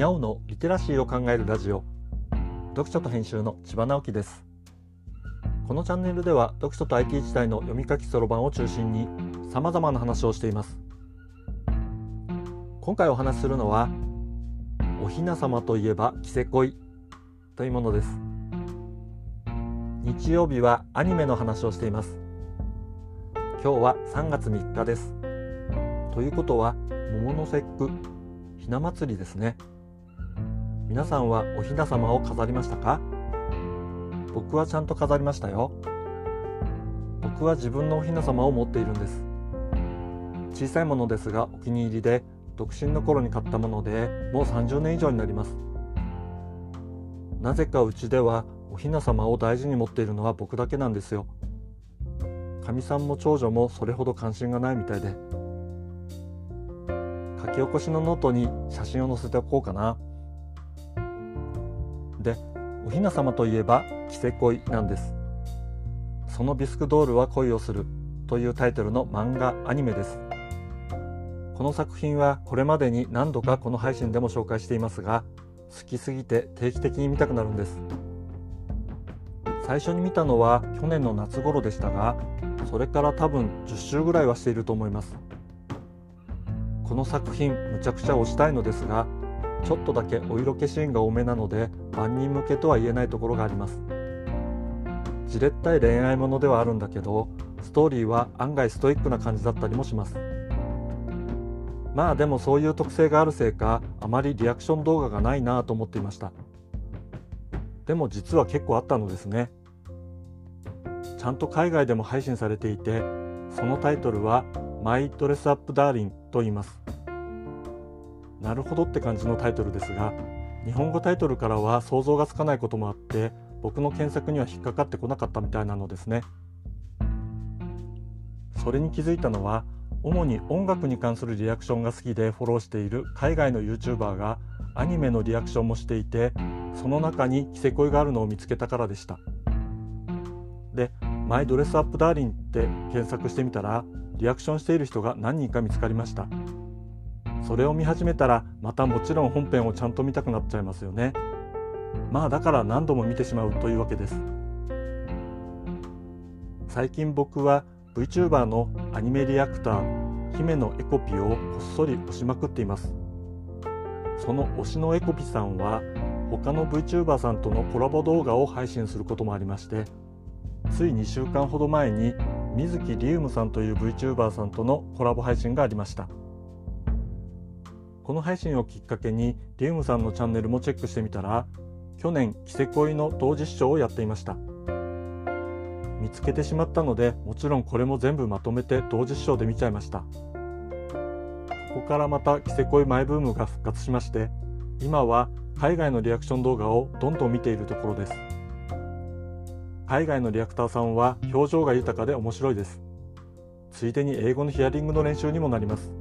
にゃおのリテラシーを考えるラジオ。読書と編集の千葉直樹です。このチャンネルでは読書と IT 時代の読み書きそろばんを中心に様々な話をしています。今回お話しするのはおひな様といえばキセコイというものです。日曜日はアニメの話をしています。今日は3月3日です。ということは桃の節句ひな祭りですね。皆さんはおひな様を飾りましたか？僕はちゃんと飾りましたよ。僕は自分のおひな様を持っているんです。小さいものですがお気に入りで独身の頃に買ったものでもう30年以上になります。なぜかうちではおひな様を大事に持っているのは僕だけなんですよ。かみさんも長女もそれほど関心がないみたいで。書き起こしのノートに写真を載せておこうかな。でおひな様といえば着せ恋なんです。そのビスクドールは恋をするというタイトルの漫画アニメです。この作品はこれまでに何度かこの配信でも紹介していますが好きすぎて定期的に見たくなるんです。最初に見たのは去年の夏頃でしたがそれから多分10週ぐらいはしていると思います。この作品むちゃくちゃ推したいのですがちょっとだけお色気シーンが多めなので万人向けとは言えないところがあります。じれったい恋愛ものではあるんだけどストーリーは案外ストイックな感じだったりもします。まあでもそういう特性があるせいかあまりリアクション動画がないなと思っていました。でも実は結構あったのですね。ちゃんと海外でも配信されていてそのタイトルはマイドレスアップダーリンと言います。なるほどって感じのタイトルですが日本語タイトルからは想像がつかないこともあって僕の検索には引っかかってこなかったみたいなのですね。それに気づいたのは主に音楽に関するリアクションが好きでフォローしている海外の YouTuber がアニメのリアクションもしていてその中にキセ恋があるのを見つけたからでした。で「マイドレスアップダーリン」って検索してみたらリアクションしている人が何人か見つかりました。それを見始めたらまたもちろん本編をちゃんと見たくなっちゃいますよね。まあだから何度も見てしまうというわけです。最近僕は VTuber のアニメリアクター姫のエコピをこっそり押しまくっています。その推しのエコピさんは他の VTuber さんとのコラボ動画を配信することもありましてつい2週間ほど前に水木リウムさんという VTuber さんとのコラボ配信がありました。この配信をきっかけにリウムさんのチャンネルもチェックしてみたら去年キセ恋の同時視聴をやっていました。見つけてしまったのでもちろんこれも全部まとめて同時視聴で見ちゃいました。ここからまたキセ恋マイブームが復活しまして今は海外のリアクション動画をどんどん見ているところです。海外のリアクターさんは表情が豊かで面白いです。ついでに英語のヒアリングの練習にもなります。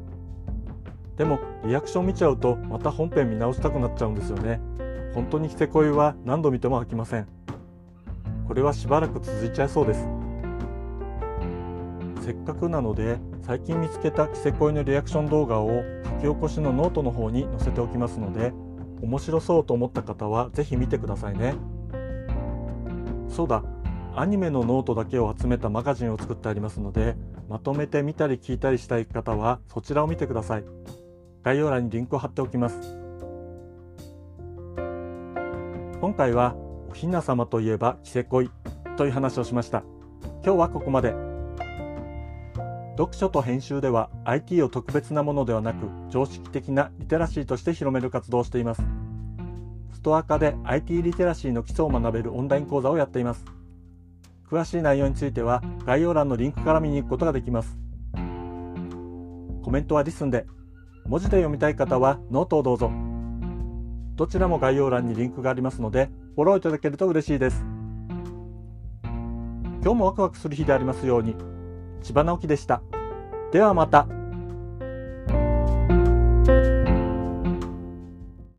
でもリアクション見ちゃうとまた本編見直したくなっちゃうんですよね。本当にキセ恋は何度見ても飽きません。これはしばらく続いちゃいそうです。せっかくなので最近見つけた着せ恋のリアクション動画を書き起こしのノートの方に載せておきますので面白そうと思った方は是非見てくださいね。そうだアニメのノートだけを集めたマガジンを作ってありますのでまとめて見たり聞いたりしたい方はそちらを見てください。概要欄にリンクを貼っておきます。今回はおひな様といえば着せ恋という話をしました。今日はここまで。読書と編集では IT を特別なものではなく常識的なリテラシーとして広める活動をしています。ストアカで IT リテラシーの基礎を学べるオンライン講座をやっています。詳しい内容については概要欄のリンクから見に行くことができます。コメントは LISTEN で、文字で読みたい方はノートをどうぞ。どちらも概要欄にリンクがありますので、フォローいただけると嬉しいです。今日もワクワクする日でありますように。千葉直樹でした。ではまた。